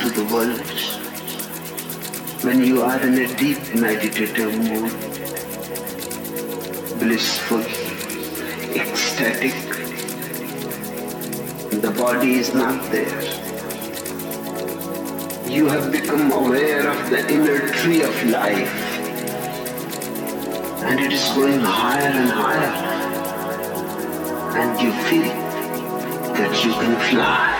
to the world, when you are in a deep meditative mood, blissful, ecstatic, the body is not there. You have become aware of the inner tree of life, and it is going higher and higher, and you feel that you can fly.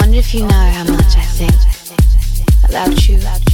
wonder if you know how much I think about you.